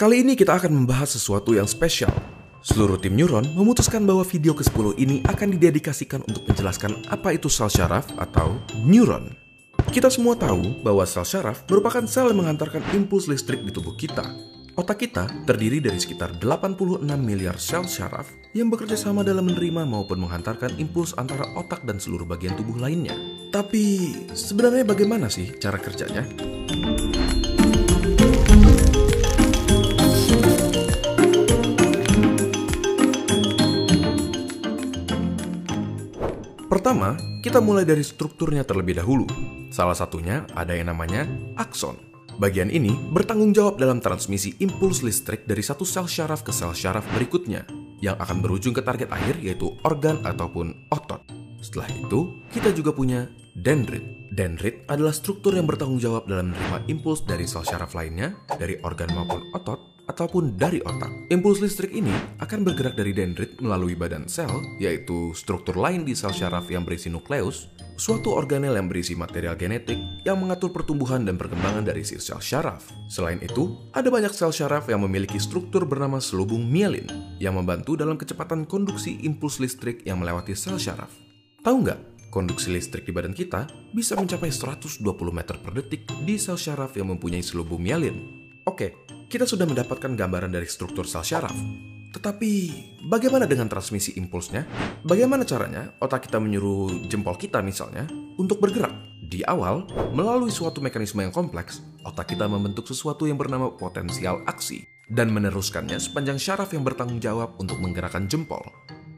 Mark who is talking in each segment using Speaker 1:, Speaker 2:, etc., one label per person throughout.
Speaker 1: Kali ini kita akan membahas sesuatu yang spesial. Seluruh tim Neuron memutuskan bahwa video ke-10 ini akan didedikasikan untuk menjelaskan apa itu sel syaraf atau neuron. Kita semua tahu bahwa sel syaraf merupakan sel yang mengantarkan impuls listrik di tubuh kita. Otak kita terdiri dari sekitar 86 miliar sel syaraf yang bekerja sama dalam menerima maupun menghantarkan impuls antara otak dan seluruh bagian tubuh lainnya. Tapi sebenarnya bagaimana sih cara kerjanya? Pertama, kita mulai dari strukturnya terlebih dahulu. Salah satunya ada yang namanya akson. Bagian ini bertanggung jawab dalam transmisi impuls listrik dari satu sel syaraf ke sel syaraf berikutnya, yang akan berujung ke target akhir yaitu organ ataupun otot. Setelah itu, kita juga punya dendrit. Dendrit adalah struktur yang bertanggung jawab dalam menerima impuls dari sel syaraf lainnya, dari organ maupun otot, ataupun dari otak. Impuls listrik ini akan bergerak dari dendrit melalui badan sel, yaitu struktur lain di sel syaraf yang berisi nukleus, suatu organel yang berisi material genetik yang mengatur pertumbuhan dan perkembangan dari si sel syaraf. Selain itu, ada banyak sel syaraf yang memiliki struktur bernama selubung mielin yang membantu dalam kecepatan konduksi impuls listrik yang melewati sel syaraf. Tahu nggak, konduksi listrik di badan kita bisa mencapai 120 meter per detik di sel syaraf yang mempunyai selubung mielin. Oke, kita sudah mendapatkan gambaran dari struktur sel syaraf. Tetapi, bagaimana dengan transmisi impulsnya? Bagaimana caranya otak kita menyuruh jempol kita misalnya untuk bergerak? Di awal, melalui suatu mekanisme yang kompleks, otak kita membentuk sesuatu yang bernama potensial aksi dan meneruskannya sepanjang syaraf yang bertanggung jawab untuk menggerakkan jempol.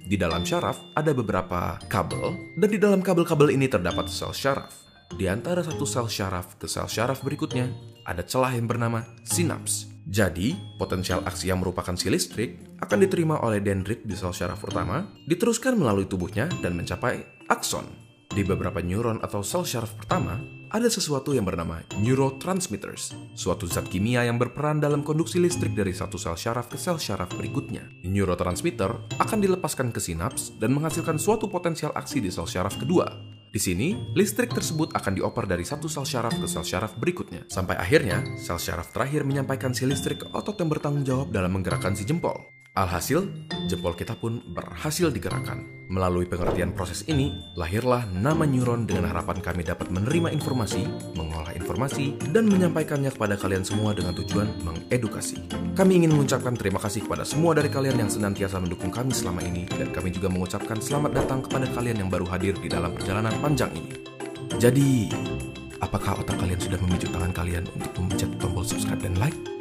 Speaker 1: Di dalam syaraf ada beberapa kabel, dan di dalam kabel-kabel ini terdapat sel syaraf. Di antara satu sel syaraf ke sel syaraf berikutnya, ada celah yang bernama sinaps. Jadi, potensial aksi yang merupakan si listrik akan diterima oleh dendrit di sel syaraf pertama, diteruskan melalui tubuhnya dan mencapai akson. Di beberapa neuron atau sel syaraf pertama, ada sesuatu yang bernama neurotransmitters, suatu zat kimia yang berperan dalam konduksi listrik dari satu sel syaraf ke sel syaraf berikutnya. Neurotransmitter akan dilepaskan ke sinaps dan menghasilkan suatu potensial aksi di sel syaraf kedua, di sini, listrik tersebut akan dioper dari satu sel syaraf ke sel syaraf berikutnya, sampai akhirnya sel syaraf terakhir menyampaikan si listrik ke otot yang bertanggung jawab dalam menggerakkan si jempol. Alhasil, jempol kita pun berhasil digerakkan. Melalui pengertian proses ini, lahirlah nama neuron dengan harapan kami dapat menerima informasi, mengolah informasi, dan menyampaikannya kepada kalian semua dengan tujuan mengedukasi. Kami ingin mengucapkan terima kasih kepada semua dari kalian yang senantiasa mendukung kami selama ini, dan kami juga mengucapkan selamat datang kepada kalian yang baru hadir di dalam perjalanan panjang ini. Jadi, apakah otak kalian sudah memicu tangan kalian untuk memencet tombol subscribe dan like?